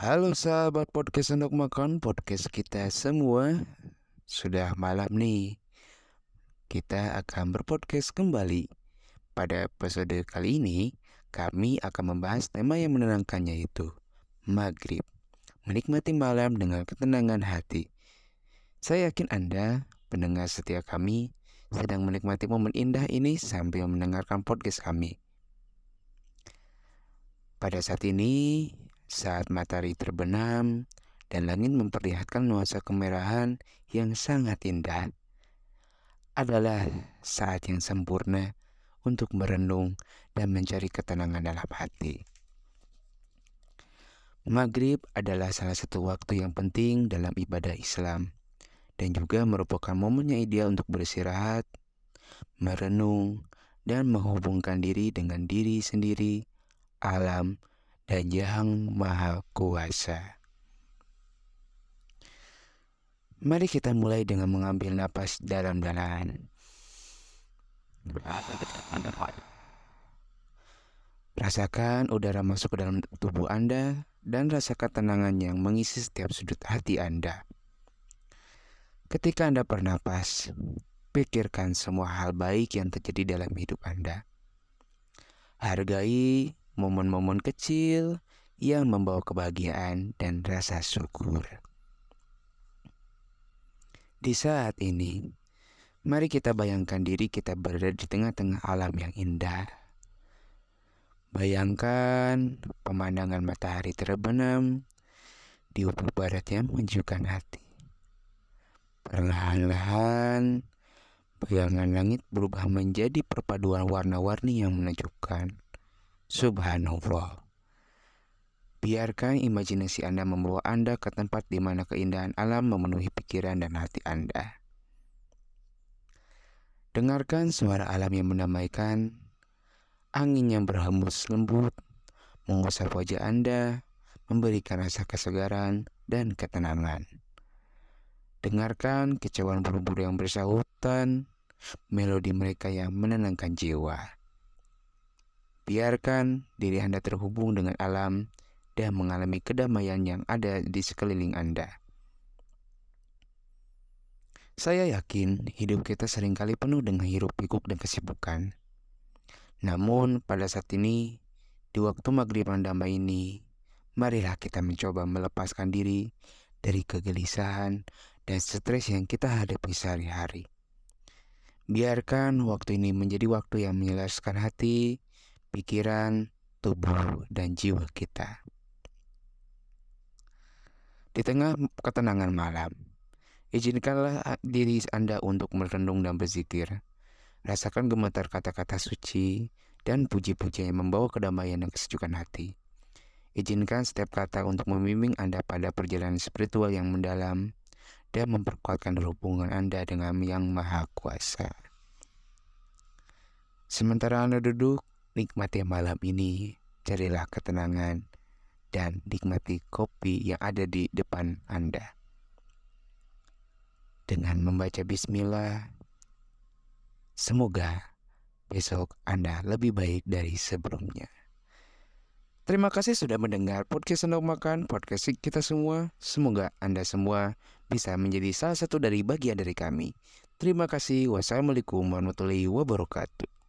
Halo sahabat podcast untuk makan podcast kita semua Sudah malam nih. Kita akan berpodcast kembali. Pada episode kali ini Kami akan membahas tema yang menenangkannya itu Maghrib. Menikmati malam dengan ketenangan hati. Saya yakin Anda pendengar setia kami Sedang menikmati momen indah ini sambil mendengarkan podcast kami. Pada saat ini, saat matahari terbenam dan langit memperlihatkan nuansa kemerahan yang sangat indah, adalah saat yang sempurna untuk merenung dan mencari ketenangan dalam hati. Maghrib adalah salah satu waktu yang penting dalam ibadah Islam dan juga merupakan momen yang ideal untuk beristirahat, merenung, dan menghubungkan diri dengan diri sendiri alam, dan Yang Maha Kuasa. Mari kita mulai dengan mengambil napas dalam-dalam. Rasakan udara masuk ke dalam tubuh Anda dan rasakan tenangan yang mengisi setiap sudut hati Anda. Ketika Anda bernapas, pikirkan semua hal baik yang terjadi dalam hidup Anda. Hargai momen-momen kecil yang membawa kebahagiaan dan rasa syukur. Di saat ini, mari kita bayangkan diri kita berada di tengah-tengah alam yang indah. Bayangkan pemandangan matahari terbenam di ufuk barat yang menyejukkan hati. Perlahan-lahan, bayangan langit berubah menjadi perpaduan warna-warni yang menakjubkan. Subhanallah. Biarkan imajinasi Anda membawa Anda ke tempat di mana keindahan alam memenuhi pikiran dan hati Anda. Dengarkan suara alam yang mendamaikan, angin yang berhembus lembut, mengusap wajah Anda, memberikan rasa kesegaran dan ketenangan. Dengarkan kecewaan buru-buru yang bersahutan, melodi mereka yang menenangkan jiwa. Biarkan diri Anda terhubung dengan alam dan mengalami kedamaian yang ada di sekeliling Anda. Saya yakin hidup kita sering kali penuh dengan hiruk pikuk dan kesibukan. Namun pada saat ini, di waktu maghrib damai ini, marilah kita mencoba melepaskan diri dari kegelisahan dan stres yang kita hadapi sehari-hari. Biarkan waktu ini menjadi waktu yang menjelaskan hati, pikiran, tubuh, dan jiwa kita. Di tengah ketenangan malam, izinkanlah diri Anda untuk merenung dan berzikir. Rasakan gemetar kata-kata suci dan puji-puji yang membawa kedamaian dan kesejukan hati. Izinkan setiap kata untuk membimbing Anda pada perjalanan spiritual yang mendalam dan memperkuatkan hubungan Anda dengan Yang Maha Kuasa. Sementara Anda duduk, Nikmati malam ini, carilah ketenangan, dan nikmati kopi yang ada di depan Anda. Dengan membaca bismillah, semoga besok Anda lebih baik dari sebelumnya. Terima kasih sudah mendengar podcast Sendok Makan, podcast kita semua. Semoga Anda semua bisa menjadi salah satu dari bagian dari kami. Terima kasih. Wassalamualaikum warahmatullahi wabarakatuh.